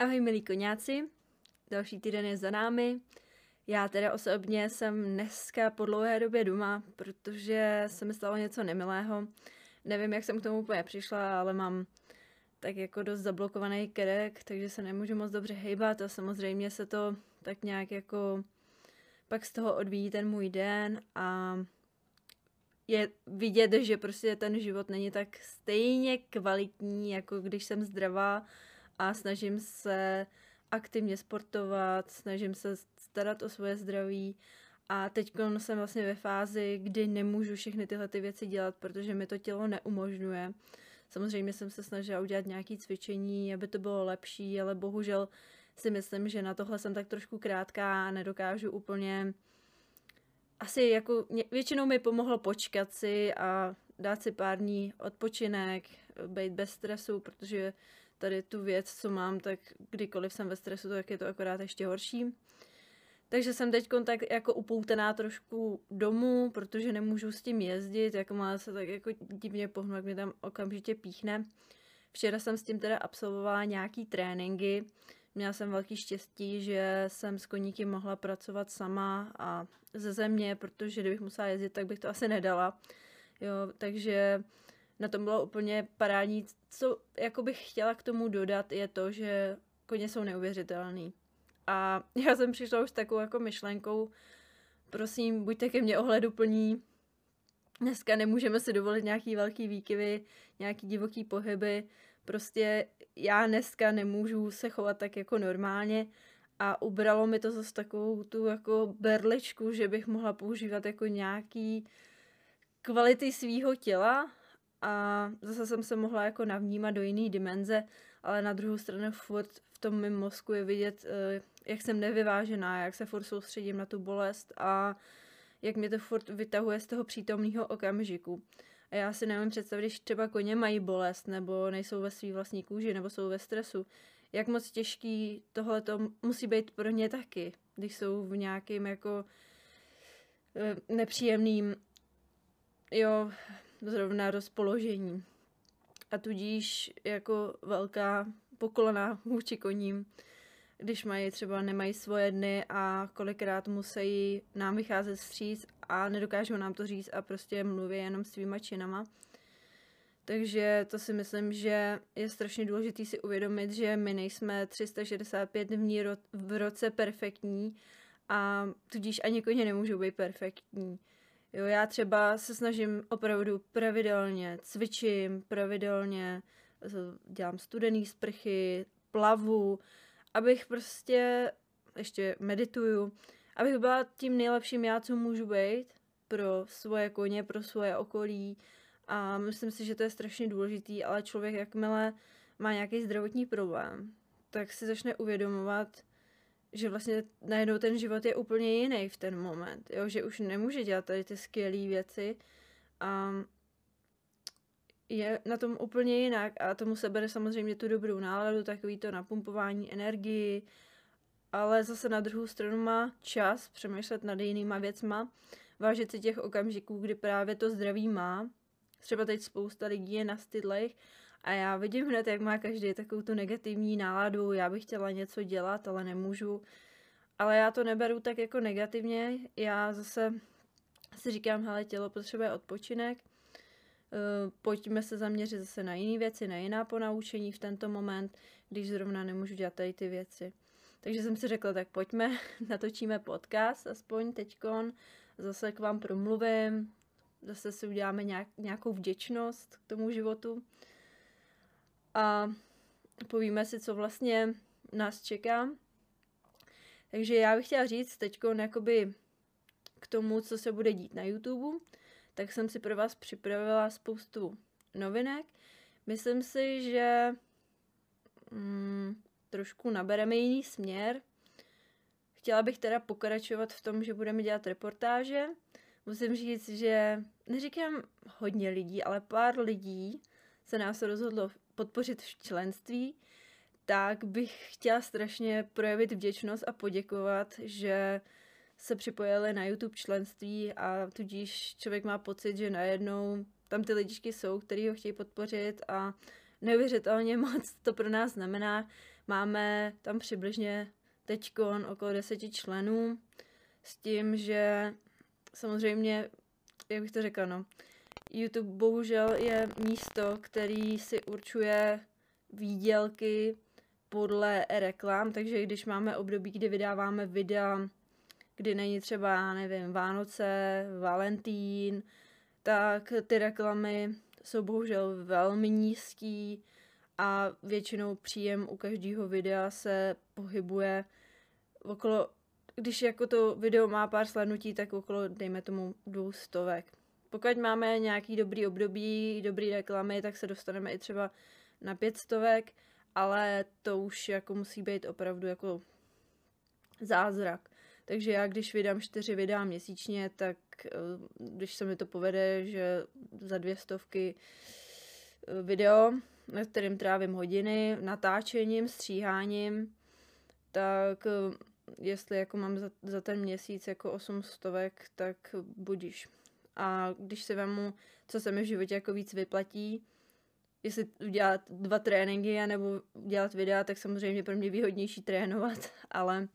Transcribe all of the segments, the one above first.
Ahoj milí koňáci, další týden je za námi. Já teda osobně jsem dneska po dlouhé době doma, protože se mi stalo něco nemilého. Nevím, jak jsem k tomu úplně přišla, ale mám tak jako dost zablokovaný kerek, takže se nemůžu moc dobře hejbat a samozřejmě se to tak nějak jako pak z toho odvíjí ten můj den a je vidět, že prostě ten život není tak stejně kvalitní, jako když jsem zdravá a snažím se aktivně sportovat, snažím se starat o svoje zdraví a teď jsem vlastně ve fázi, kdy nemůžu všechny tyhle ty věci dělat, protože mi to tělo neumožňuje. Samozřejmě jsem se snažila udělat nějaké cvičení, aby to bylo lepší, ale bohužel si myslím, že na tohle jsem tak trošku krátká a nedokážu úplně asi jako většinou mi pomohlo počkat si a dát si pár dní odpočinek, být bez stresu, protože tady tu věc, co mám, tak kdykoliv jsem ve stresu, tak je to akorát ještě horší. Takže jsem teď tak jako upoutaná trošku domů, protože nemůžu s tím jezdit, jako má se tak jako divně pohnu, jak mě tam okamžitě píchne. Včera jsem s tím teda absolvovala nějaký tréninky, Měla jsem velký štěstí, že jsem s koníky mohla pracovat sama a ze země, protože kdybych musela jezdit, tak bych to asi nedala. Jo, takže na tom bylo úplně parádní. Co jako bych chtěla k tomu dodat, je to, že koně jsou neuvěřitelný. A já jsem přišla už s takovou jako myšlenkou, prosím, buďte ke mně ohleduplní, dneska nemůžeme si dovolit nějaký velký výkyvy, nějaký divoký pohyby, prostě já dneska nemůžu se chovat tak jako normálně a ubralo mi to zase takovou tu jako berličku, že bych mohla používat jako nějaký kvality svýho těla a zase jsem se mohla jako navnímat do jiný dimenze, ale na druhou stranu furt v tom mém mozku je vidět, eh, jak jsem nevyvážená, jak se furt soustředím na tu bolest a jak mě to furt vytahuje z toho přítomného okamžiku. A já si nevím představit, když třeba koně mají bolest, nebo nejsou ve své vlastní kůži, nebo jsou ve stresu, jak moc těžký tohle to musí být pro ně taky, když jsou v nějakém jako eh, nepříjemným, jo, zrovna rozpoložení. A tudíž jako velká poklona vůči koním, když mají třeba nemají svoje dny a kolikrát musí nám vycházet vstříc a nedokážou nám to říct a prostě mluví jenom svýma činama. Takže to si myslím, že je strašně důležité si uvědomit, že my nejsme 365 dní v roce perfektní a tudíž ani koně nemůžou být perfektní. Jo, já třeba se snažím opravdu pravidelně, cvičím pravidelně, dělám studený sprchy, plavu, abych prostě ještě medituju, abych byla tím nejlepším já, co můžu být pro svoje koně, pro svoje okolí. A myslím si, že to je strašně důležitý, ale člověk, jakmile má nějaký zdravotní problém, tak si začne uvědomovat, že vlastně najednou ten život je úplně jiný v ten moment, jo? že už nemůže dělat tady ty skvělé věci a je na tom úplně jinak a tomu se bere samozřejmě tu dobrou náladu, takový to napumpování energii, ale zase na druhou stranu má čas přemýšlet nad jinýma věcma, vážit si těch okamžiků, kdy právě to zdraví má. Třeba teď spousta lidí je na stydlech a já vidím hned, jak má každý takovou tu negativní náladu, já bych chtěla něco dělat, ale nemůžu. Ale já to neberu tak jako negativně, já zase si říkám, hele, tělo potřebuje odpočinek, Eh, pojďme se zaměřit zase na jiné věci, na jiná ponaučení v tento moment, když zrovna nemůžu dělat tady ty věci. Takže jsem si řekla, tak pojďme, natočíme podcast, aspoň teďkon, zase k vám promluvím, zase si uděláme nějak, nějakou vděčnost k tomu životu a povíme si, co vlastně nás čeká. Takže já bych chtěla říct teď k tomu, co se bude dít na YouTube, tak jsem si pro vás připravila spoustu novinek. Myslím si, že mm, trošku nabereme jiný směr. Chtěla bych teda pokračovat v tom, že budeme dělat reportáže. Musím říct, že neříkám hodně lidí, ale pár lidí se nás rozhodlo podpořit v členství, tak bych chtěla strašně projevit vděčnost a poděkovat, že se připojili na YouTube členství a tudíž člověk má pocit, že najednou tam ty lidičky jsou, který ho chtějí podpořit a neuvěřitelně moc to pro nás znamená. Máme tam přibližně teď okolo deseti členů s tím, že samozřejmě, jak bych to řekla, no, YouTube bohužel je místo, který si určuje výdělky podle reklam, takže když máme období, kdy vydáváme videa, kdy není třeba, nevím, Vánoce, Valentín, tak ty reklamy jsou bohužel velmi nízký a většinou příjem u každého videa se pohybuje okolo, když jako to video má pár slednutí, tak okolo, dejme tomu, dvou stovek. Pokud máme nějaký dobrý období, dobrý reklamy, tak se dostaneme i třeba na pět stovek, ale to už jako musí být opravdu jako zázrak. Takže já, když vydám čtyři videa měsíčně, tak eh, když se mi to povede, že za dvě stovky eh, video, na kterým trávím hodiny, natáčením, stříháním, tak eh, jestli jako mám za, za ten měsíc jako 8 stovek, tak budíš. A když si vemu, co se mi v životě jako víc vyplatí, jestli udělat dva tréninky nebo dělat videa, tak samozřejmě pro mě výhodnější trénovat, ale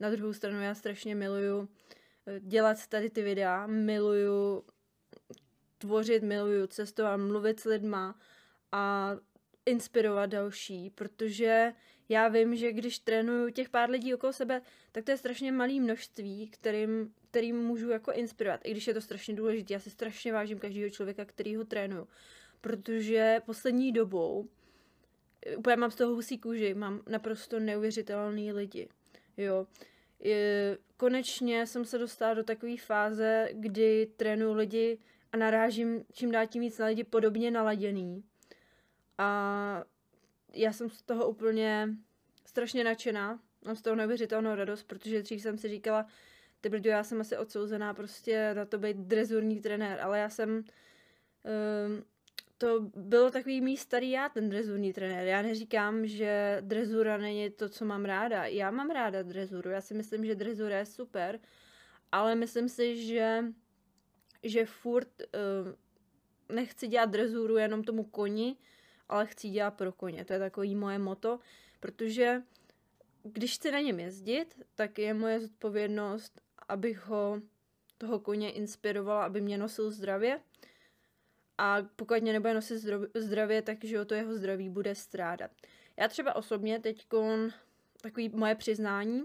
na druhou stranu já strašně miluju eh, dělat tady ty videa, miluju tvořit, miluju cestovat, mluvit s lidma a inspirovat další, protože já vím, že když trénuju těch pár lidí okolo sebe, tak to je strašně malý množství, kterým, kterým můžu jako inspirovat. I když je to strašně důležité, já si strašně vážím každého člověka, který ho trénuju. Protože poslední dobou, úplně mám z toho husí kůži, mám naprosto neuvěřitelný lidi. Jo. Je, konečně jsem se dostala do takové fáze, kdy trénuju lidi a narážím čím dál tím víc na lidi podobně naladěný. A já jsem z toho úplně strašně nadšená. Mám z toho neuvěřitelnou radost, protože dřív jsem si říkala, ty brdo, já jsem asi odsouzená prostě na to být drezurní trenér, ale já jsem um, to bylo takový mý starý já, ten drezurní trenér. Já neříkám, že drezura není to, co mám ráda. Já mám ráda drezuru, já si myslím, že drezura je super, ale myslím si, že, že furt uh, nechci dělat drezuru jenom tomu koni, ale chci dělat pro koně. To je takový moje moto, protože když chci na něm jezdit, tak je moje zodpovědnost, abych ho toho koně inspirovala, aby mě nosil zdravě. A pokud mě nebude nosit zdravě, tak že to jeho zdraví bude strádat. Já třeba osobně teď takový moje přiznání,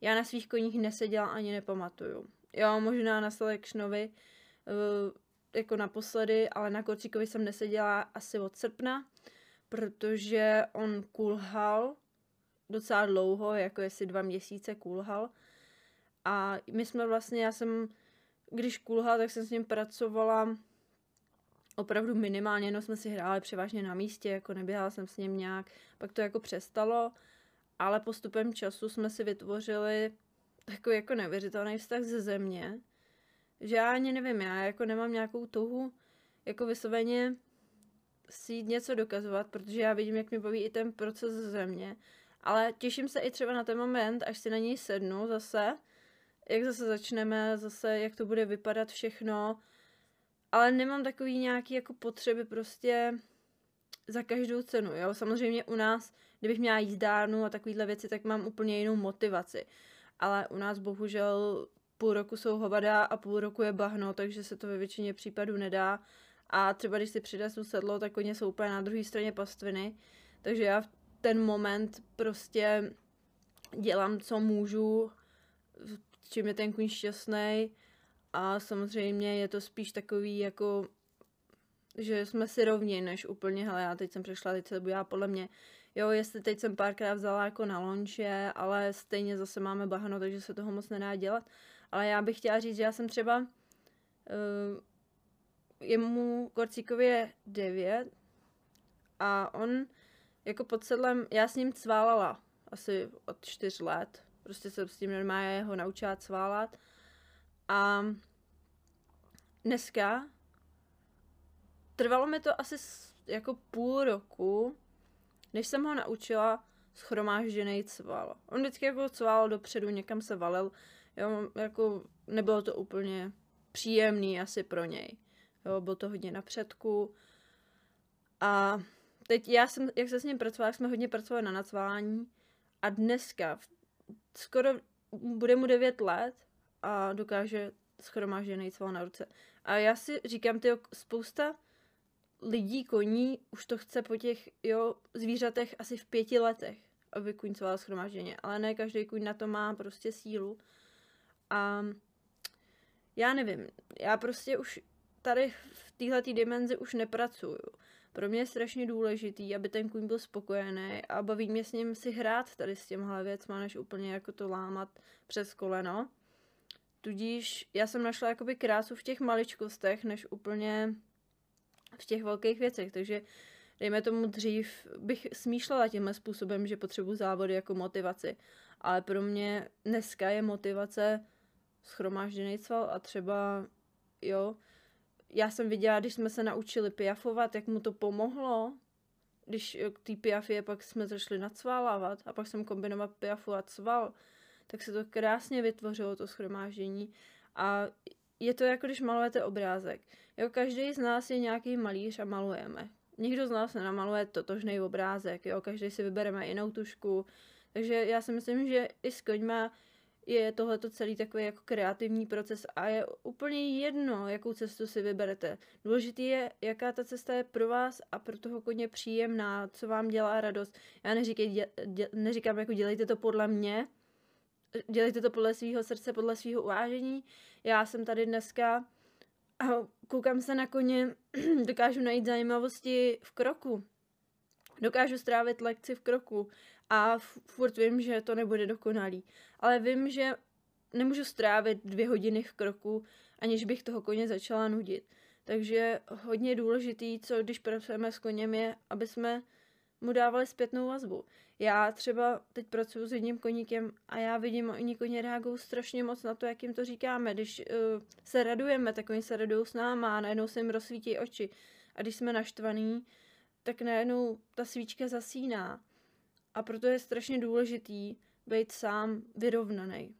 já na svých koních neseděla ani nepamatuju. Jo, možná na Selectionovi uh, jako naposledy, ale na Kocíkovi jsem neseděla asi od srpna, protože on kulhal docela dlouho, jako jestli dva měsíce kulhal. A my jsme vlastně, já jsem, když kulhal, tak jsem s ním pracovala opravdu minimálně, no jsme si hráli převážně na místě, jako neběhala jsem s ním nějak, pak to jako přestalo, ale postupem času jsme si vytvořili takový jako neuvěřitelný vztah ze země, že já ani nevím, já jako nemám nějakou touhu jako vysloveně si jít něco dokazovat, protože já vidím, jak mi baví i ten proces ze země, ale těším se i třeba na ten moment, až si na něj sednu zase, jak zase začneme, zase jak to bude vypadat všechno, ale nemám takový nějaký jako potřeby prostě za každou cenu, jo. Samozřejmě u nás, kdybych měla jízdárnu a takovýhle věci, tak mám úplně jinou motivaci. Ale u nás bohužel půl roku jsou hovada a půl roku je bahno, takže se to ve většině případů nedá. A třeba když si přinesu sedlo, tak oni jsou úplně na druhé straně pastviny. Takže já v ten moment prostě dělám, co můžu, čím je ten kůň šťastný. A samozřejmě je to spíš takový jako že jsme si rovni, než úplně, hele, já teď jsem přišla, teď se bude podle mě, jo, jestli teď jsem párkrát vzala jako na lonče, ale stejně zase máme bahno, takže se toho moc nedá dělat. Ale já bych chtěla říct, že já jsem třeba, uh, jemu Korcíkově 9 a on jako pod sedlem, já s ním cválala asi od 4 let. Prostě jsem s tím normálně ho naučila cválat. A dneska trvalo mi to asi jako půl roku, než jsem ho naučila schromážděný cval. On vždycky jako cval dopředu, někam se valil, jo, jako nebylo to úplně příjemný asi pro něj. Jo, bylo to hodně na předku. A teď já jsem, jak se s ním pracovala, jsme hodně pracovali na nacválání A dneska, skoro bude mu 9 let a dokáže schromážděný cval na ruce. A já si říkám, ty spousta lidí, koní, už to chce po těch jo, zvířatech asi v pěti letech, aby kuň cval schromážděně. Ale ne každý kuň na to má prostě sílu. A já nevím, já prostě už tady v téhle dimenzi už nepracuju. Pro mě je strašně důležitý, aby ten kůň byl spokojený a baví mě s ním si hrát tady s těmhle věcma, než úplně jako to lámat přes koleno. Tudíž já jsem našla jakoby krásu v těch maličkostech, než úplně v těch velkých věcech, takže dejme tomu dřív bych smýšlela tímhle způsobem, že potřebuji závody jako motivaci, ale pro mě dneska je motivace schromážděný cval a třeba, jo, já jsem viděla, když jsme se naučili piafovat, jak mu to pomohlo, když k té piafě pak jsme začali nacválávat a pak jsem kombinoval piafu a cval, tak se to krásně vytvořilo, to schromáždění. A je to jako když malujete obrázek. Jo, každý z nás je nějaký malíř a malujeme. Nikdo z nás nenamaluje totožný obrázek, jo, každý si vybereme jinou tušku. Takže já si myslím, že i s koňma je tohleto celý takový jako kreativní proces a je úplně jedno, jakou cestu si vyberete. Důležitý je, jaká ta cesta je pro vás a pro toho koně příjemná, co vám dělá radost. Já neříkej, dě, dě, neříkám, jako dělejte to podle mě, dělejte to podle svého srdce, podle svého uvážení. Já jsem tady dneska a koukám se na koně, dokážu najít zajímavosti v kroku. Dokážu strávit lekci v kroku a furt vím, že to nebude dokonalý. Ale vím, že nemůžu strávit dvě hodiny v kroku, aniž bych toho koně začala nudit. Takže hodně důležitý, co když pracujeme s koněm, je, aby jsme mu dávali zpětnou vazbu. Já třeba teď pracuji s jedním koníkem a já vidím, oni koně reagují strašně moc na to, jak jim to říkáme. Když uh, se radujeme, tak oni se radují s náma a najednou se jim rozsvítí oči. A když jsme naštvaný, tak najednou ta svíčka zasíná. A proto je strašně důležitý být sám vyrovnaný.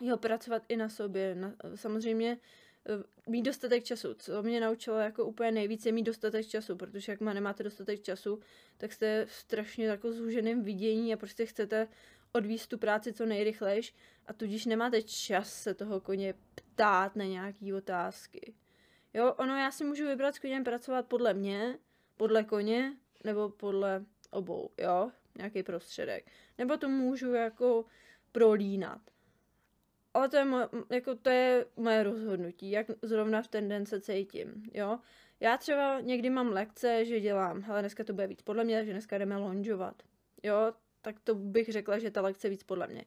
Jo, pracovat i na sobě. Na, samozřejmě eh, mít dostatek času. Co mě naučilo jako úplně nejvíce mít dostatek času, protože jak má nemáte dostatek času, tak jste strašně jako zúženým vidění a prostě chcete odvíst tu práci co nejrychlejš a tudíž nemáte čas se toho koně ptát na nějaký otázky. Jo, ono já si můžu vybrat s koněm pracovat podle mě, podle koně, nebo podle obou, jo nějaký prostředek. Nebo to můžu jako prolínat. Ale to je, moje, jako to je moje rozhodnutí, jak zrovna v ten den se cítím, jo. Já třeba někdy mám lekce, že dělám, ale dneska to bude víc podle mě, že dneska jdeme lonžovat, jo, tak to bych řekla, že ta lekce víc podle mě.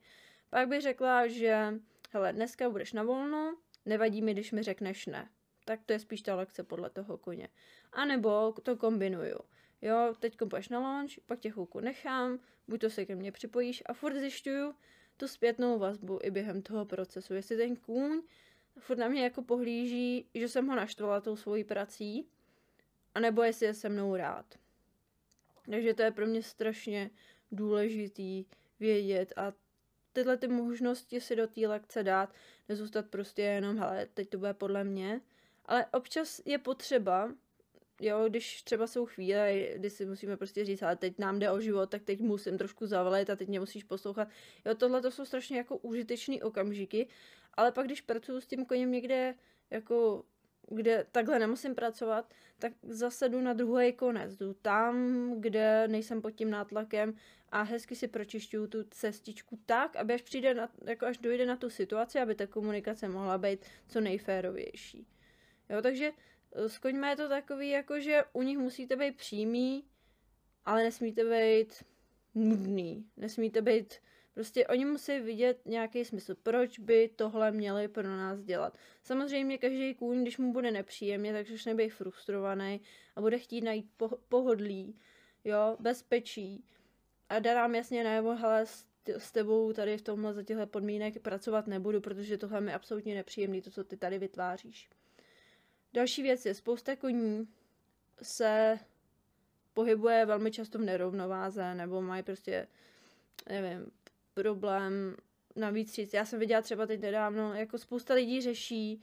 Pak bych řekla, že hele, dneska budeš na volno, nevadí mi, když mi řekneš ne. Tak to je spíš ta lekce podle toho koně. A nebo to kombinuju jo, teď půjdeš na launch, pak tě chvilku nechám, buď to se ke mně připojíš a furt zjišťuju tu zpětnou vazbu i během toho procesu. Jestli ten kůň furt na mě jako pohlíží, že jsem ho naštvala tou svojí prací, anebo jestli je se mnou rád. Takže to je pro mě strašně důležitý vědět a tyhle ty možnosti si do té lekce dát, nezůstat prostě jenom, hele, teď to bude podle mě, ale občas je potřeba jo, když třeba jsou chvíle, kdy si musíme prostě říct, ale teď nám jde o život, tak teď musím trošku zavalit a teď mě musíš poslouchat. Jo, tohle to jsou strašně jako užitečný okamžiky, ale pak když pracuji s tím koněm někde jako kde takhle nemusím pracovat, tak zase jdu na druhý konec. Jdu tam, kde nejsem pod tím nátlakem a hezky si pročišťuju tu cestičku tak, aby až přijde na, jako až dojde na tu situaci, aby ta komunikace mohla být co nejférovější. Jo, takže s koňma je to takový, jako že u nich musíte být přímý, ale nesmíte být nudný. Nesmíte být, prostě oni musí vidět nějaký smysl, proč by tohle měli pro nás dělat. Samozřejmě každý kůň, když mu bude nepříjemně, tak začne být frustrovaný a bude chtít najít po- pohodlí, jo, bezpečí. A dá nám jasně najevo, hele, s tebou tady v tomhle za těchto podmínek pracovat nebudu, protože tohle mi absolutně nepříjemný, to, co ty tady vytváříš. Další věc je, spousta koní se pohybuje velmi často v nerovnováze, nebo mají prostě, nevím, problém navíc říct. Já jsem viděla třeba teď nedávno, jako spousta lidí řeší,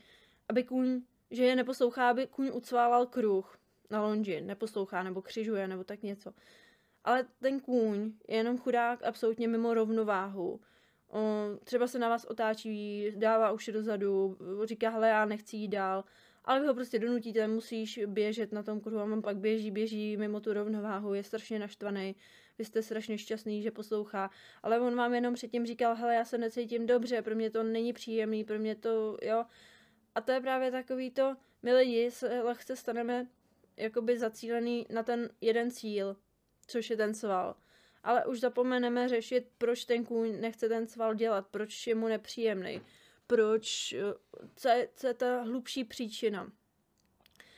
aby kůň, že je neposlouchá, aby kůň ucválal kruh na lonži, neposlouchá nebo křižuje nebo tak něco. ale ten kůň je jenom chudák absolutně mimo rovnováhu. On třeba se na vás otáčí, dává uši dozadu, říká, hele, já nechci jít dál, ale vy ho prostě donutíte, musíš běžet na tom kruhu a on pak běží, běží mimo tu rovnováhu, je strašně naštvaný, vy jste strašně šťastný, že poslouchá, ale on vám jenom předtím říkal, hele, já se necítím dobře, pro mě to není příjemný, pro mě to, jo. A to je právě takový to, my lidi se lehce staneme jakoby zacílený na ten jeden cíl, což je ten sval. Ale už zapomeneme řešit, proč ten kůň nechce ten sval dělat, proč je mu nepříjemný, proč, co je, co je ta hlubší příčina.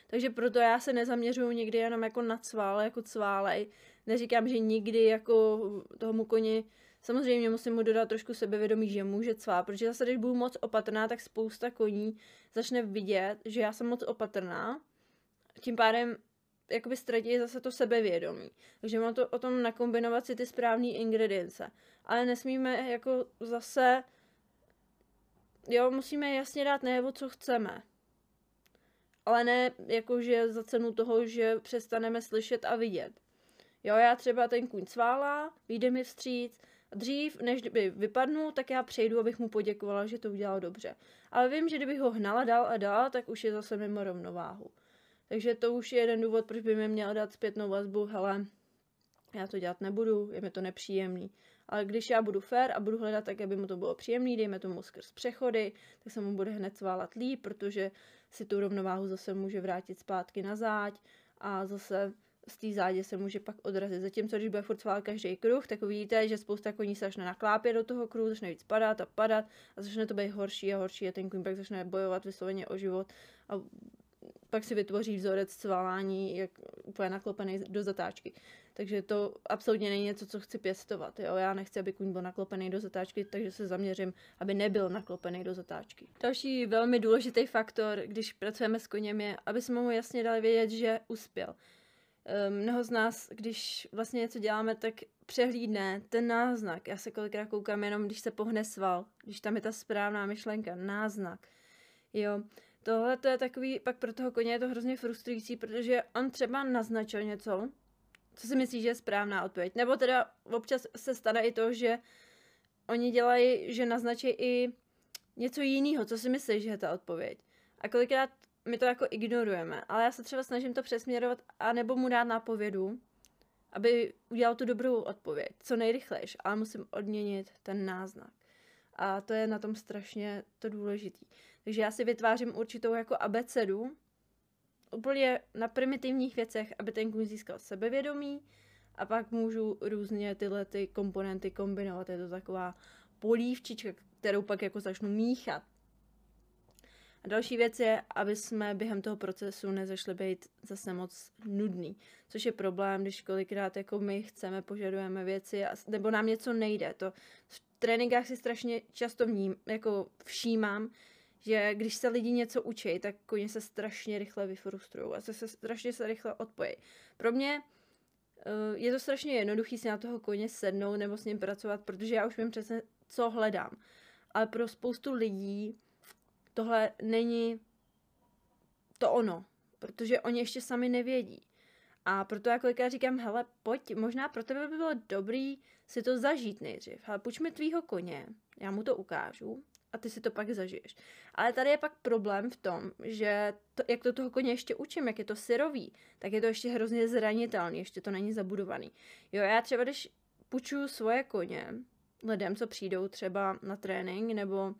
Takže proto já se nezaměřuju nikdy jenom jako na cval, jako cválej. Neříkám, že nikdy jako tomu koni, samozřejmě musím mu dodat trošku sebevědomí, že může cvát, protože zase, když budu moc opatrná, tak spousta koní začne vidět, že já jsem moc opatrná. Tím pádem jakoby ztratí zase to sebevědomí. Takže mám to o tom nakombinovat si ty správné ingredience. Ale nesmíme jako zase, jo, musíme jasně dát najevo, co chceme. Ale ne jakože za cenu toho, že přestaneme slyšet a vidět. Jo, já třeba ten kůň cvála, vyjde mi vstříc, dřív, než by vypadnul, tak já přejdu, abych mu poděkovala, že to udělal dobře. Ale vím, že kdybych ho hnala dál a dál, tak už je zase mimo rovnováhu. Takže to už je jeden důvod, proč by mi měl dát zpětnou vazbu, hele, já to dělat nebudu, je mi to nepříjemný. Ale když já budu fair a budu hledat tak, aby mu to bylo příjemný, dejme tomu skrz přechody, tak se mu bude hned sválat líp, protože si tu rovnováhu zase může vrátit zpátky na záď a zase z té zádě se může pak odrazit. Zatímco, když bude furt svál každý kruh, tak vidíte, že spousta koní se začne naklápět do toho kruhu, začne víc padat a padat a začne to být horší a horší a ten kůň pak začne bojovat vysloveně o život a pak si vytvoří vzorec cvalání, jak úplně naklopený do zatáčky. Takže to absolutně není něco, co chci pěstovat. Jo? Já nechci, aby kůň byl naklopený do zatáčky, takže se zaměřím, aby nebyl naklopený do zatáčky. Další velmi důležitý faktor, když pracujeme s koněm, je, aby jsme mu jasně dali vědět, že uspěl. Ehm, mnoho z nás, když vlastně něco děláme, tak přehlídne ten náznak. Já se kolikrát koukám jenom, když se pohne sval, když tam je ta správná myšlenka, náznak. Jo, tohle to je takový, pak pro toho koně je to hrozně frustrující, protože on třeba naznačil něco, co si myslí, že je správná odpověď. Nebo teda občas se stane i to, že oni dělají, že naznačí i něco jiného, co si myslí, že je ta odpověď. A kolikrát my to jako ignorujeme, ale já se třeba snažím to přesměrovat a nebo mu dát nápovědu, aby udělal tu dobrou odpověď, co nejrychlejš, ale musím odměnit ten náznak. A to je na tom strašně to důležitý. Takže já si vytvářím určitou jako abecedu, úplně na primitivních věcech, aby ten kůň získal sebevědomí a pak můžu různě tyhle ty komponenty kombinovat. Je to taková polívčička, kterou pak jako začnu míchat. A další věc je, aby jsme během toho procesu nezašli být zase moc nudný, což je problém, když kolikrát jako my chceme, požadujeme věci, a, nebo nám něco nejde. To v tréninkách si strašně často vním, jako všímám, že když se lidi něco učí, tak koně se strašně rychle vyfrustrují a se, se strašně se rychle odpojí. Pro mě uh, je to strašně jednoduchý si na toho koně sednout nebo s ním pracovat, protože já už vím přesně, co hledám. Ale pro spoustu lidí tohle není to ono, protože oni ještě sami nevědí. A proto já kolikrát říkám, hele, pojď, možná pro tebe by bylo dobrý si to zažít nejdřív. Hele, půjč mi tvýho koně, já mu to ukážu a ty si to pak zažiješ. Ale tady je pak problém v tom, že to, jak to toho koně ještě učím, jak je to syrový, tak je to ještě hrozně zranitelný, ještě to není zabudovaný. Jo, já třeba, když půjčuju svoje koně lidem, co přijdou třeba na trénink, nebo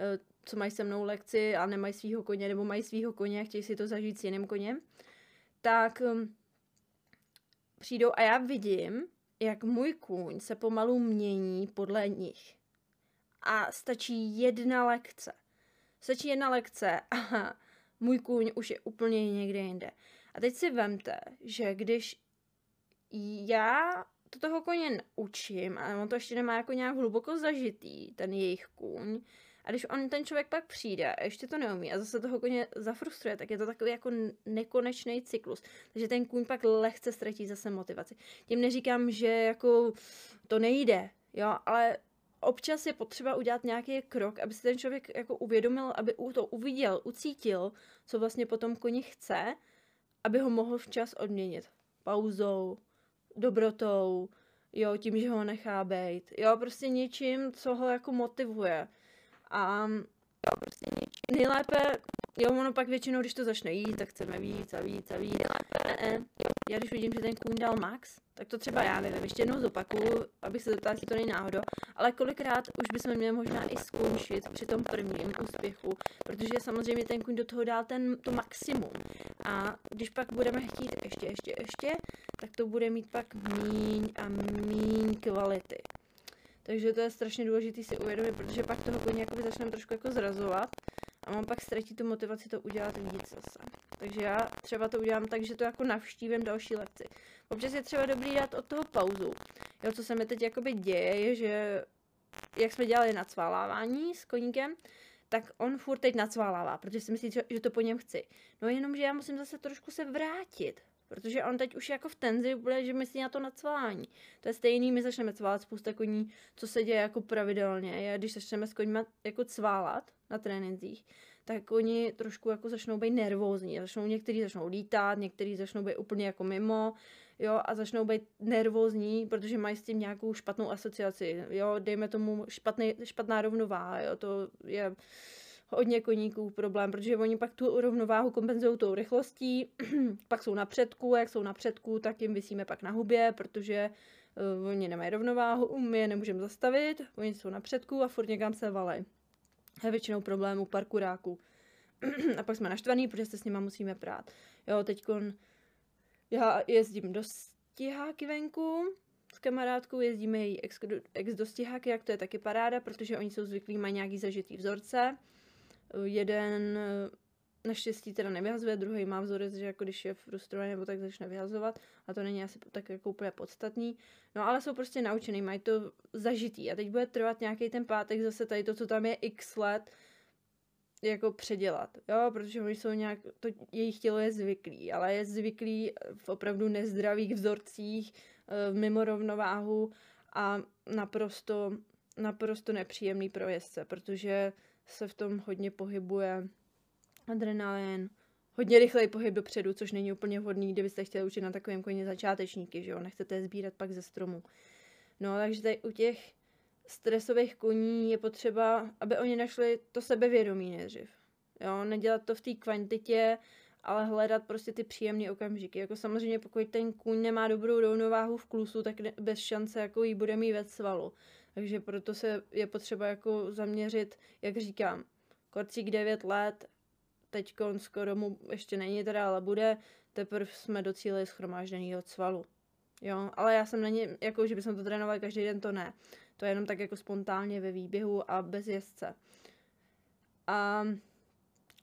eh, co mají se mnou lekci a nemají svého koně, nebo mají svého koně a chtějí si to zažít s jiným koněm, tak um, přijdou a já vidím, jak můj kůň se pomalu mění podle nich. A stačí jedna lekce. Stačí jedna lekce a můj kůň už je úplně někde jinde. A teď si vemte, že když já to toho koně učím, a on to ještě nemá jako nějak hluboko zažitý, ten jejich kůň, a když on ten člověk pak přijde a ještě to neumí a zase toho koně zafrustruje, tak je to takový jako nekonečný cyklus. Takže ten kůň pak lehce ztratí zase motivaci. Tím neříkám, že jako to nejde, jo, ale občas je potřeba udělat nějaký krok, aby si ten člověk jako uvědomil, aby to uviděl, ucítil, co vlastně potom koni chce, aby ho mohl včas odměnit. Pauzou, dobrotou, jo, tím, že ho nechá být, jo, prostě něčím, co ho jako motivuje. A jo, prostě něčím. nejlépe, jo, ono pak většinou, když to začne jít, tak chceme víc a víc a víc. Ne, ne. Já když vidím, že ten kůň dal max, tak to třeba já nevím, ještě jednou zopakuju, abych se zeptala, jestli to není náhodou, ale kolikrát už bychom měli možná i skončit při tom prvním úspěchu, protože samozřejmě ten kůň do toho dál ten, to maximum. A když pak budeme chtít ještě, ještě, ještě, tak to bude mít pak míň a míň kvality. Takže to je strašně důležité si uvědomit, protože pak toho koně začneme trošku jako zrazovat a on pak ztratí tu motivaci to udělat víc zase. Takže já třeba to udělám tak, že to jako navštívím další lekci. Občas je třeba dobrý dát od toho pauzu. Jo, co se mi teď jakoby děje, je, že jak jsme dělali nacválávání s koníkem, tak on furt teď nacválává, protože si myslí, že to po něm chci. No jenom, že já musím zase trošku se vrátit, protože on teď už jako v tenzi bude, že myslí na to nacválání. To je stejný, my začneme cválat spousta koní, co se děje jako pravidelně. Je, když začneme s koňma jako cválat na trénincích, tak oni trošku jako začnou být nervózní. Začnou, někteří začnou lítat, někteří začnou být úplně jako mimo, jo, a začnou být nervózní, protože mají s tím nějakou špatnou asociaci, jo, dejme tomu špatný, špatná rovnováha, jo, to je hodně koníků problém, protože oni pak tu rovnováhu kompenzují tou rychlostí, pak jsou na předku, jak jsou na předku, tak jim vysíme pak na hubě, protože uh, oni nemají rovnováhu, my je nemůžeme zastavit, oni jsou na předku a furt někam se valej. Je většinou problém u parkuráků. a pak jsme naštvaný, protože se s nima musíme prát. Jo, teďkon já jezdím do stěháky venku, s kamarádkou jezdíme její ex, ex do stěháky, jak to je taky paráda, protože oni jsou zvyklí, mají nějaký zažitý vzorce. Jeden naštěstí teda nevyhazuje, druhý má vzorec, že jako když je frustrovaný nebo tak začne vyhazovat a to není asi tak jako úplně podstatný. No ale jsou prostě naučený, mají to zažitý a teď bude trvat nějaký ten pátek zase tady to, co tam je x let, jako předělat, jo, protože oni jsou nějak, to jejich tělo je zvyklý, ale je zvyklý v opravdu nezdravých vzorcích, eh, mimo rovnováhu a naprosto, naprosto nepříjemný pro jezdce, protože se v tom hodně pohybuje adrenalin, hodně rychlej pohyb dopředu, což není úplně vhodný, kdybyste chtěli učit na takovém koni začátečníky, že jo, nechcete je sbírat pak ze stromu. No, takže tady u těch stresových koní je potřeba, aby oni našli to sebevědomí nejdřív. Jo, nedělat to v té kvantitě, ale hledat prostě ty příjemné okamžiky. Jako samozřejmě, pokud ten kůň nemá dobrou rovnováhu v klusu, tak bez šance jako jí bude mít ve svalu. Takže proto se je potřeba jako zaměřit, jak říkám, korcík 9 let, teď skoro mu ještě není teda, ale bude, teprve jsme docílili schromážděného svalu. Jo, ale já jsem není, jako že bychom to trénovali každý den, to ne. To je jenom tak jako spontánně ve výběhu a bez jezdce. A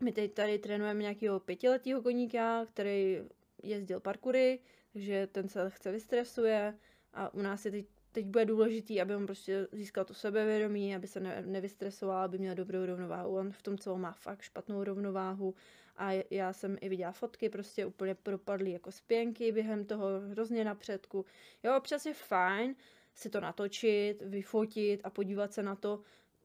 my teď tady trénujeme nějakého pětiletého koníka, který jezdil parkury, takže ten se chce vystresuje a u nás je teď, teď bude důležitý, aby on prostě získal to sebevědomí, aby se ne, nevystresoval, aby měl dobrou rovnováhu. On v tom celom má fakt špatnou rovnováhu a já jsem i viděla fotky, prostě úplně propadly jako spěnky během toho, hrozně na předku. Jo, občas je fajn si to natočit, vyfotit a podívat se na to,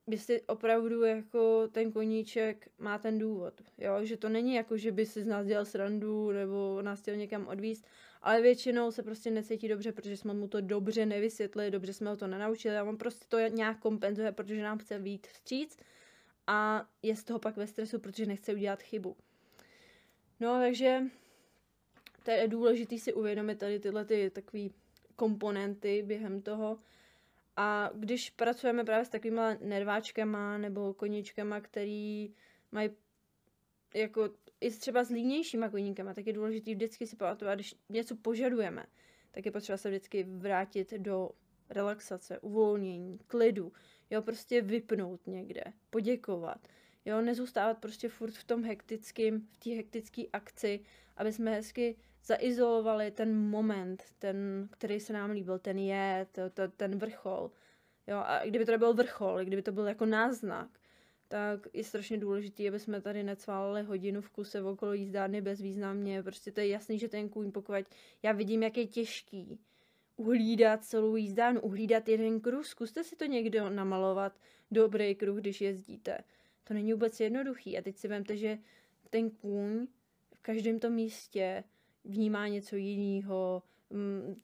jestli opravdu jako ten koníček má ten důvod, jo, že to není jako, že by si z nás dělal srandu nebo nás chtěl někam odvíst, ale většinou se prostě necítí dobře, protože jsme mu to dobře nevysvětlili, dobře jsme ho to nenaučili a on prostě to nějak kompenzuje, protože nám chce víc vstříc a je z toho pak ve stresu, protože nechce udělat chybu. No, takže to je důležité si uvědomit tady tyhle ty takové komponenty během toho. A když pracujeme právě s takovými nerváčkama nebo koníčkama, který mají jako i třeba s línějšíma koníkama, tak je důležité vždycky si pamatovat, když něco požadujeme, tak je potřeba se vždycky vrátit do relaxace, uvolnění, klidu, jo, prostě vypnout někde, poděkovat, jo, nezůstávat prostě furt v tom hektickém, v té hektické akci, aby jsme hezky zaizolovali ten moment, ten, který se nám líbil, ten je, to, to, ten vrchol. Jo, a kdyby to nebyl vrchol, kdyby to byl jako náznak, tak je strašně důležité, aby jsme tady necválili hodinu v kuse okolo jízdárny bezvýznamně. Prostě to je jasný, že ten kůň, pokud já vidím, jak je těžký uhlídat celou jízdárnu, uhlídat jeden kruh. Zkuste si to někdo namalovat, dobrý kruh, když jezdíte. To není vůbec jednoduchý. A teď si vemte, že ten kůň v každém tom místě vnímá něco jiného,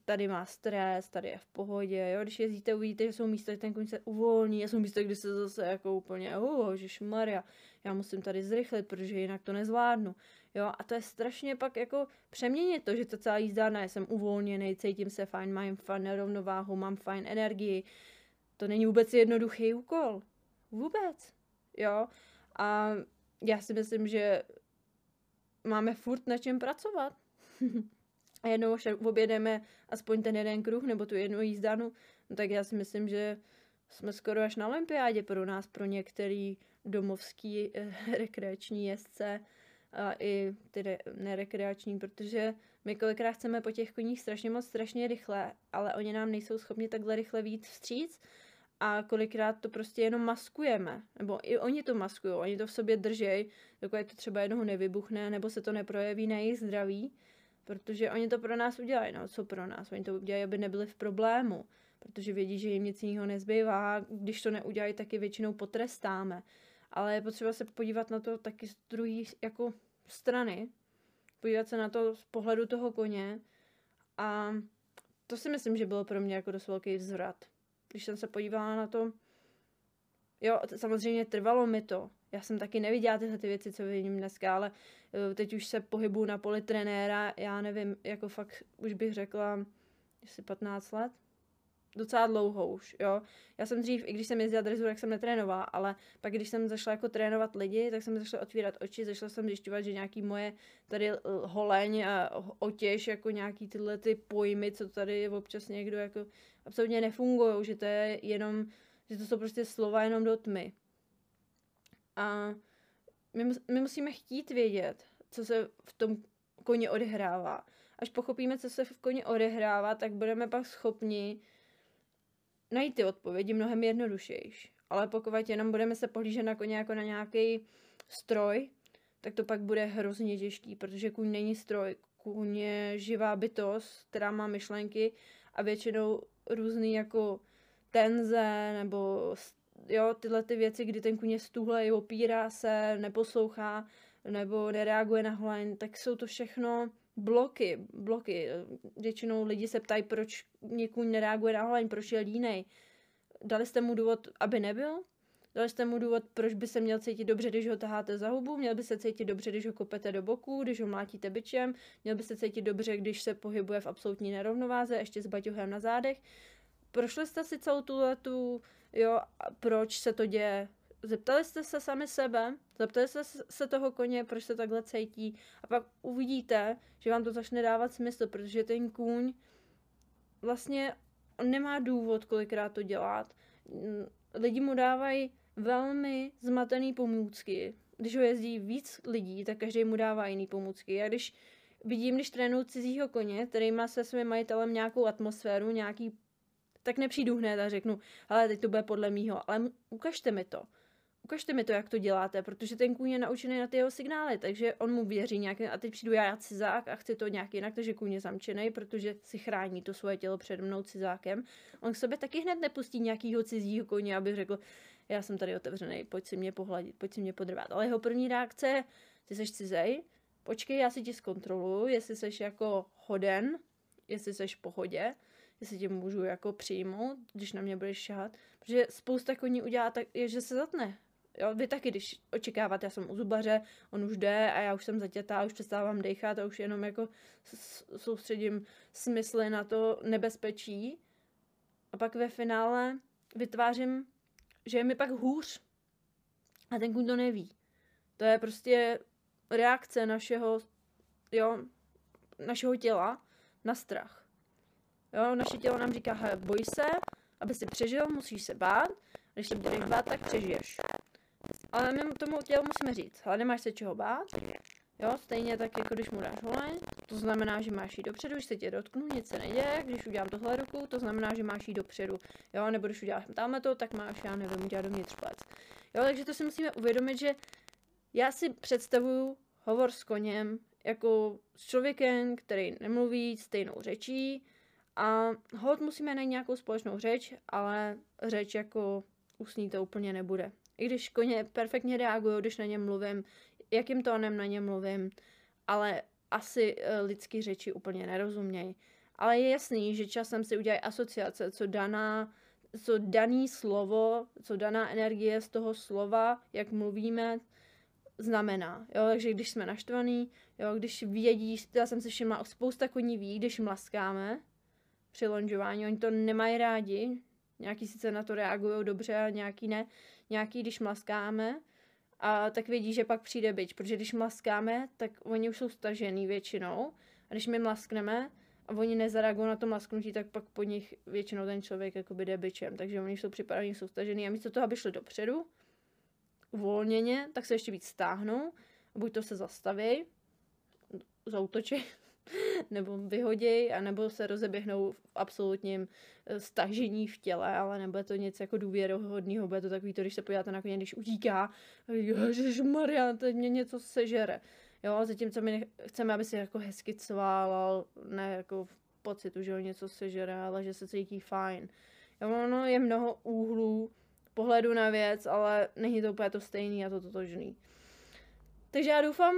tady má stres, tady je v pohodě, jo, když jezdíte, uvidíte, že jsou místa, že ten koň se uvolní, a jsou místa, kde se zase jako úplně, oh, Maria, já musím tady zrychlit, protože jinak to nezvládnu, jo, a to je strašně pak jako přeměnit to, že to celá jízda, ne, jsem uvolněný, cítím se fajn, mám fajn nerovnováhu, mám fajn energii, to není vůbec jednoduchý úkol, vůbec, jo, a já si myslím, že máme furt na čem pracovat. a jednou objedeme aspoň ten jeden kruh nebo tu jednu jízdanu, no tak já si myslím, že jsme skoro až na olympiádě pro nás, pro některý domovský eh, rekreační jezdce a i ty nerekreační, protože my kolikrát chceme po těch koních strašně moc, strašně rychle, ale oni nám nejsou schopni takhle rychle víc vstříc a kolikrát to prostě jenom maskujeme, nebo i oni to maskují, oni to v sobě držej, dokud to třeba jednoho nevybuchne, nebo se to neprojeví na jejich zdraví, protože oni to pro nás udělají, no co pro nás, oni to udělají, aby nebyli v problému, protože vědí, že jim nic jiného nezbývá, když to neudělají, taky většinou potrestáme, ale je potřeba se podívat na to taky z druhé jako strany, podívat se na to z pohledu toho koně. A to si myslím, že bylo pro mě jako dost velký vzvrat. Když jsem se podívala na to, jo, samozřejmě trvalo mi to. Já jsem taky neviděla tyhle ty věci, co vidím dneska, ale eh, teď už se pohybuju na poli trenéra, já nevím, jako fakt už bych řekla, jestli 15 let, docela dlouho už, jo. Já jsem dřív, i když jsem jezdila dresu, tak jsem netrénovala, ale pak když jsem zašla jako trénovat lidi, tak jsem zašla otvírat oči, zašla jsem zjišťovat, že nějaký moje tady holeň a otěž, jako nějaký tyhle ty pojmy, co tady občas někdo jako absolutně nefungují, že to je jenom, že to jsou prostě slova jenom do tmy. A my, my musíme chtít vědět, co se v tom koni odehrává. Až pochopíme, co se v koni odehrává, tak budeme pak schopni najít ty odpovědi mnohem jednodušejší. Ale pokud jenom budeme se pohlížet na koně jako na nějaký stroj, tak to pak bude hrozně těžký, protože kůň není stroj, kůň je živá bytost, která má myšlenky a většinou různý jako tenze nebo jo, tyhle ty věci, kdy ten kůň je stůhlej, opírá se, neposlouchá nebo nereaguje na hlaň, tak jsou to všechno bloky, bloky. Většinou lidi se ptají, proč někůň nereaguje na hlaň, proč je línej. Dali jste mu důvod, aby nebyl? Dali jste mu důvod, proč by se měl cítit dobře, když ho taháte za hubu, měl by se cítit dobře, když ho kopete do boku, když ho mlátíte byčem, měl by se cítit dobře, když se pohybuje v absolutní nerovnováze, ještě s baťuhem na zádech. Prošli jste si celou tu letu, jo, proč se to děje, zeptali jste se sami sebe, zeptali jste se toho koně, proč se takhle cítí a pak uvidíte, že vám to začne dávat smysl, protože ten kůň vlastně on nemá důvod kolikrát to dělat. Lidi mu dávají velmi zmatený pomůcky. Když ho jezdí víc lidí, tak každý mu dává jiný pomůcky. Já když vidím, když trénuju cizího koně, který má se svým majitelem nějakou atmosféru, nějaký tak nepřijdu hned a řeknu, ale teď to bude podle mýho, ale ukažte mi to ukažte mi to, jak to děláte, protože ten kůň je naučený na ty jeho signály, takže on mu věří nějaký, a teď přijdu já cizák a chci to nějak jinak, takže kůň je zamčený, protože si chrání to svoje tělo před mnou cizákem. On k sobě taky hned nepustí nějakýho cizího koně, aby řekl, já jsem tady otevřený, pojď si mě pohladit, pojď si mě podrvat. Ale jeho první reakce je, ty jsi cizej, počkej, já si ti zkontroluji, jestli jsi jako hoden, jestli jsi v pohodě, jestli tě můžu jako přijmout, když na mě budeš šát. Protože spousta koní udělá tak, je, že se zatne. Jo, vy taky, když očekáváte, já jsem u zubaře, on už jde a já už jsem zatětá, už přestávám dechat a už jenom jako soustředím smysly na to nebezpečí. A pak ve finále vytvářím, že je mi pak hůř. A ten kůň to neví. To je prostě reakce našeho, jo, našeho těla na strach. Jo, naše tělo nám říká, boj se, aby si přežil, musíš se bát, když se budeš bát, tak přežiješ. Ale my tomu tělu musíme říct, ale nemáš se čeho bát, jo, stejně tak, jako když mu dáš holeň, to znamená, že máš jít dopředu, když se tě dotknu, nic se neděje, když udělám tohle ruku, to znamená, že máš jít dopředu, jo, nebo když uděláš tamhle to, tak máš, já nevím, udělat dovnitř plec. Jo, takže to si musíme uvědomit, že já si představuju hovor s koněm jako s člověkem, který nemluví stejnou řečí a hod musíme najít nějakou společnou řeč, ale řeč jako ústní to úplně nebude. I když koně perfektně reagují, když na ně mluvím, jakým tónem na ně mluvím, ale asi uh, lidský řeči úplně nerozumějí. ale je jasný, že časem si udělají asociace, co daná, co daný slovo, co daná energie z toho slova, jak mluvíme, znamená. Jo, takže když jsme naštvaný, jo, když vědí, já jsem si všimla, spousta koní ví, když mlaskáme při lonžování, oni to nemají rádi, nějaký sice na to reagují dobře a nějaký ne, nějaký když mlaskáme, a tak vědí, že pak přijde byč, protože když mlaskáme, tak oni už jsou stažený většinou. A když my mlaskneme a oni nezareagují na to mlasknutí, tak pak po nich většinou ten člověk jakoby jde byčem, takže oni jsou připraveni, jsou stažený. A místo toho, aby šli dopředu, uvolněně, tak se ještě víc stáhnou, buď to se zastaví, zautočí, nebo vyhoděj, anebo se rozeběhnou v absolutním eh, stažení v těle, ale nebude to nic jako důvěrohodného, bude to takový to, když se podíváte na koně, když utíká, Maria, teď mě něco sežere. Jo, zatímco my chceme, aby si jako hezky cválal, ne jako v pocitu, že ho něco sežere, ale že se cítí fajn. Jo, ono je mnoho úhlů pohledu na věc, ale není to úplně to stejný a to totožný. Takže já doufám,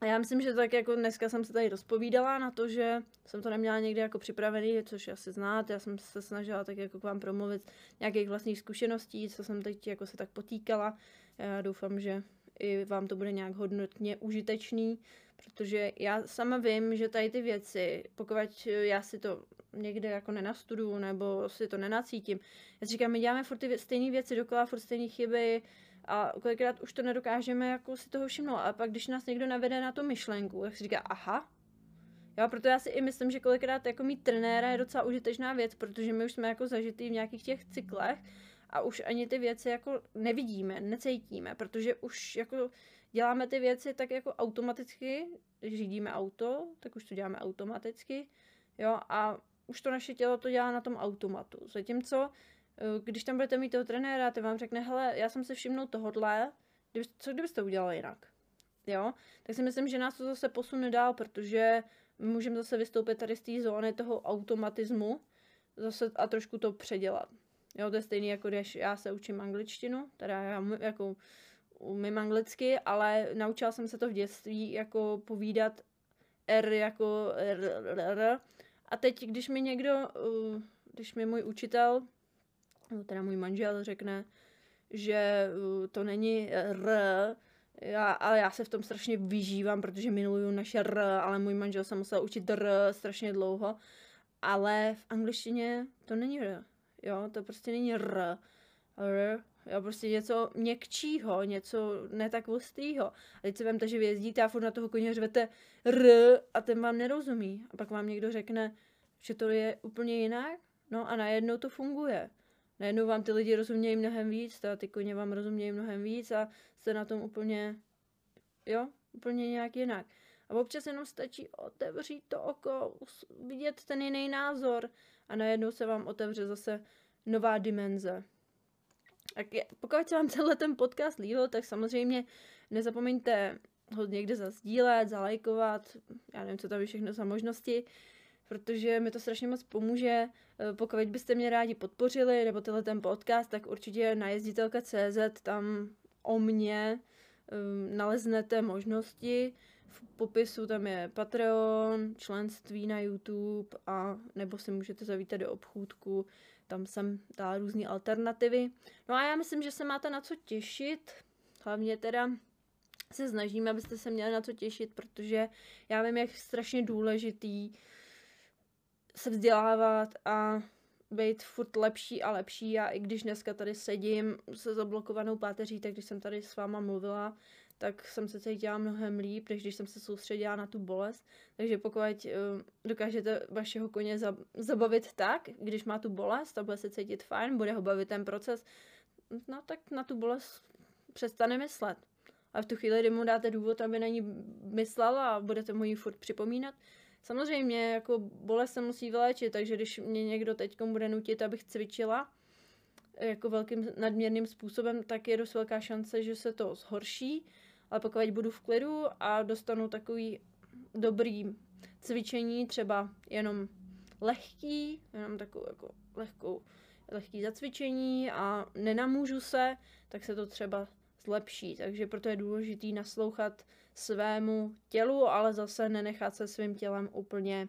a já myslím, že tak jako dneska jsem se tady rozpovídala na to, že jsem to neměla někdy jako připravený, což asi znáte, já jsem se snažila tak jako k vám promluvit nějakých vlastních zkušeností, co jsem teď jako se tak potýkala. Já doufám, že i vám to bude nějak hodnotně užitečný, protože já sama vím, že tady ty věci, pokud já si to někde jako nenastuduju nebo si to nenacítím, já říkám, my děláme furt ty stejné věci dokola, furt stejné chyby, a kolikrát už to nedokážeme jako si toho všimnout. A pak, když nás někdo navede na tu myšlenku, tak si říká, aha, Jo, proto já si i myslím, že kolikrát jako mít trenéra je docela užitečná věc, protože my už jsme jako zažitý v nějakých těch cyklech a už ani ty věci jako nevidíme, necítíme, protože už jako děláme ty věci tak jako automaticky, řídíme auto, tak už to děláme automaticky, jo, a už to naše tělo to dělá na tom automatu. Zatímco když tam budete mít toho trenéra, ty vám řekne, hele, já jsem se všimnul tohodle, co kdybyste udělali jinak? Jo? Tak si myslím, že nás to zase posune dál, protože můžeme zase vystoupit tady z té zóny toho automatismu zase a trošku to předělat. Jo, to je stejný, jako když já se učím angličtinu, teda já jako umím anglicky, ale naučila jsem se to v dětství jako povídat R jako R, R, R. A teď, když mi někdo, eh, když mi můj učitel no teda můj manžel řekne, že uh, to není R, já, ale já se v tom strašně vyžívám, protože miluju naše R, ale můj manžel se musel učit R strašně dlouho. Ale v angličtině to není R. Jo, to prostě není R. R, jo, prostě něco měkčího, něco ne tak. A teď si vemte, že vy jezdíte a furt na toho koně řvete R a ten vám nerozumí. A pak vám někdo řekne, že to je úplně jinak, no a najednou to funguje najednou vám ty lidi rozumějí mnohem víc, ta ty koně vám rozumějí mnohem víc a jste na tom úplně, jo, úplně nějak jinak. A občas jenom stačí otevřít to oko, vidět ten jiný názor a najednou se vám otevře zase nová dimenze. Tak je, pokud se vám tenhle ten podcast líbil, tak samozřejmě nezapomeňte ho někde zazdílet, zalajkovat, já nevím, co tam je všechno za možnosti protože mi to strašně moc pomůže. Eh, pokud byste mě rádi podpořili, nebo tenhle ten podcast, tak určitě na jezditelka.cz tam o mě um, naleznete možnosti. V popisu tam je Patreon, členství na YouTube a nebo si můžete zavítat do obchůdku, tam jsem dala různé alternativy. No a já myslím, že se máte na co těšit, hlavně teda se snažím, abyste se měli na co těšit, protože já vím, jak strašně důležitý se vzdělávat a být furt lepší a lepší. A i když dneska tady sedím se zablokovanou páteří, tak když jsem tady s váma mluvila, tak jsem se cítila mnohem líp, než když jsem se soustředila na tu bolest. Takže pokud uh, dokážete vašeho koně zabavit tak, když má tu bolest a bude se cítit fajn, bude ho bavit ten proces, no tak na tu bolest přestane myslet. A v tu chvíli, kdy mu dáte důvod, aby na ní myslel a budete mu ji furt připomínat, Samozřejmě jako bolest se musí vyléčit, takže když mě někdo teď bude nutit, abych cvičila jako velkým nadměrným způsobem, tak je dost velká šance, že se to zhorší, ale pokud budu v klidu a dostanu takový dobrý cvičení, třeba jenom lehký, jenom takovou jako lehkou, lehký zacvičení a nenamůžu se, tak se to třeba zlepší. Takže proto je důležité naslouchat svému tělu, ale zase nenechat se svým tělem úplně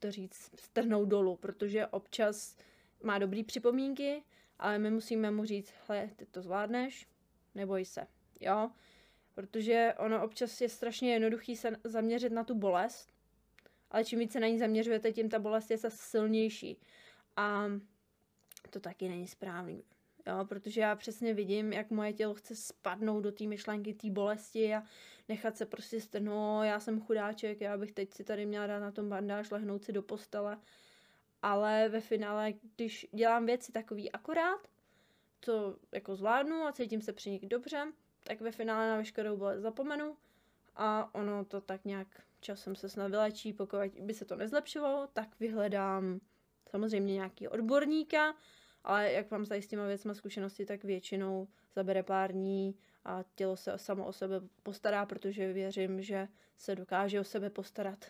to říct, strhnout dolů, protože občas má dobrý připomínky, ale my musíme mu říct, hle, ty to zvládneš, neboj se, jo, protože ono občas je strašně jednoduchý se zaměřit na tu bolest, ale čím více na ní zaměřujete, tím ta bolest je zase silnější. A to taky není správný. Jo, protože já přesně vidím, jak moje tělo chce spadnout do té myšlenky, té bolesti a nechat se prostě strhnout, já jsem chudáček, já bych teď si tady měla dát na tom bandáž, lehnout si do postele. Ale ve finále, když dělám věci takový akorát, co jako zvládnu a cítím se při nich dobře, tak ve finále na veškerou bolest zapomenu a ono to tak nějak časem se snad vylečí, pokud by se to nezlepšovalo, tak vyhledám samozřejmě nějaký odborníka, ale jak mám tady s těma věcma zkušenosti, tak většinou zabere pár dní a tělo se samo o sebe postará, protože věřím, že se dokáže o sebe postarat.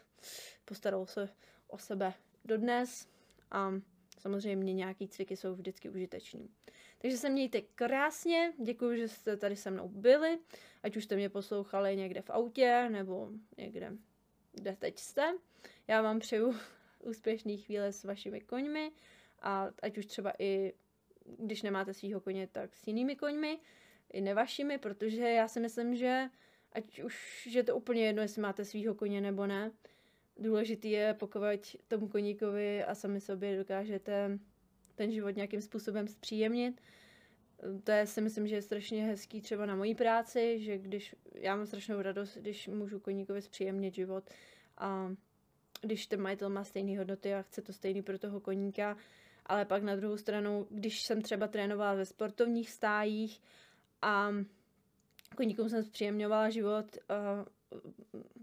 Postaralo se o sebe dodnes a samozřejmě nějaký cviky jsou vždycky užiteční. Takže se mějte krásně, děkuji, že jste tady se mnou byli, ať už jste mě poslouchali někde v autě nebo někde, kde teď jste. Já vám přeju úspěšný chvíle s vašimi koňmi a ať už třeba i když nemáte svýho koně, tak s jinými koňmi, i nevašimi, protože já si myslím, že ať už je to úplně jedno, jestli máte svýho koně nebo ne, důležitý je, pokud tomu koníkovi a sami sobě dokážete ten život nějakým způsobem zpříjemnit. To je si myslím, že je strašně hezký třeba na mojí práci, že když já mám strašnou radost, když můžu koníkovi zpříjemnit život a když ten majitel má stejné hodnoty a chce to stejný pro toho koníka, ale pak na druhou stranu, když jsem třeba trénovala ve sportovních stájích a koníkům jsem zpříjemňovala život,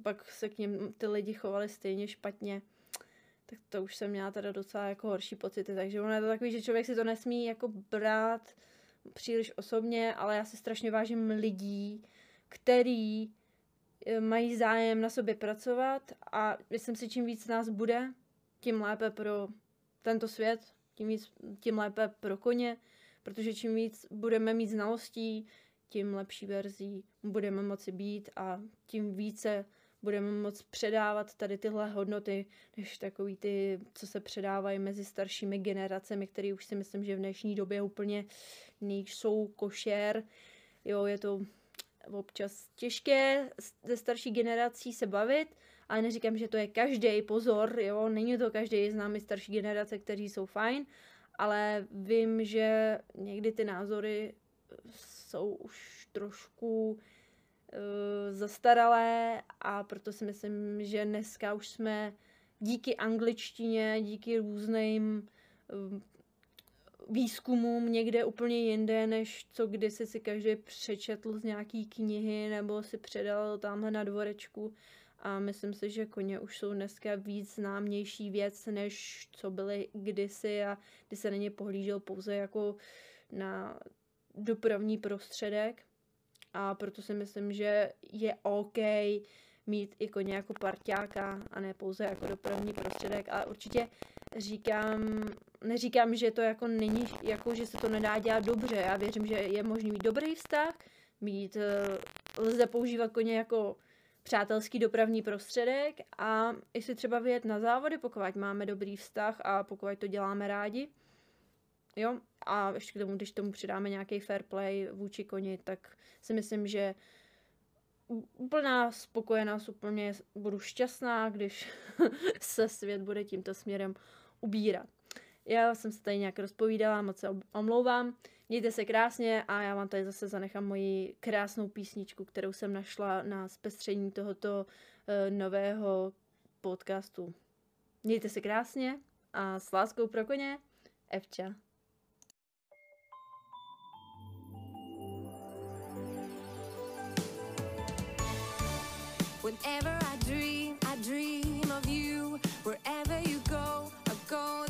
pak se k něm ty lidi chovali stejně špatně, tak to už jsem měla teda docela jako horší pocity, takže ono je to takový, že člověk si to nesmí jako brát příliš osobně, ale já si strašně vážím lidí, který e, mají zájem na sobě pracovat a myslím si, čím víc nás bude, tím lépe pro tento svět, tím, víc, tím lépe pro koně, protože čím víc budeme mít znalostí, tím lepší verzí budeme moci být a tím více budeme moct předávat tady tyhle hodnoty, než takový ty, co se předávají mezi staršími generacemi, které už si myslím, že v dnešní době úplně nejsou košer. Jo, je to občas těžké ze starší generací se bavit, ale neříkám, že to je každý, pozor, jo, není to každý, známý starší generace, kteří jsou fajn, ale vím, že někdy ty názory jsou už trošku uh, zastaralé a proto si myslím, že dneska už jsme díky angličtině, díky různým uh, výzkumům někde úplně jinde, než co kdysi si každý přečetl z nějaký knihy nebo si předal tamhle na dvorečku. A myslím si, že koně už jsou dneska víc známější věc, než co byly kdysi a kdy se na ně pohlížel pouze jako na dopravní prostředek. A proto si myslím, že je OK mít i koně jako parťáka a ne pouze jako dopravní prostředek, ale určitě říkám, neříkám, že to jako není, jako že se to nedá dělat dobře. Já věřím, že je možný mít dobrý vztah, mít, eh, lze používat koně jako přátelský dopravní prostředek a i si třeba vyjet na závody, pokud máme dobrý vztah a pokud to děláme rádi. Jo, a ještě k tomu, když tomu přidáme nějaký fair play vůči koni, tak si myslím, že úplná spokojenost, úplně budu šťastná, když se svět bude tímto směrem ubírat. Já jsem se tady nějak rozpovídala, moc se omlouvám. Mějte se krásně a já vám tady zase zanechám moji krásnou písničku, kterou jsem našla na zpestření tohoto uh, nového podcastu. Mějte se krásně a s láskou pro koně, Evča. Whenever I dream, I dream of you. Wherever you go, I go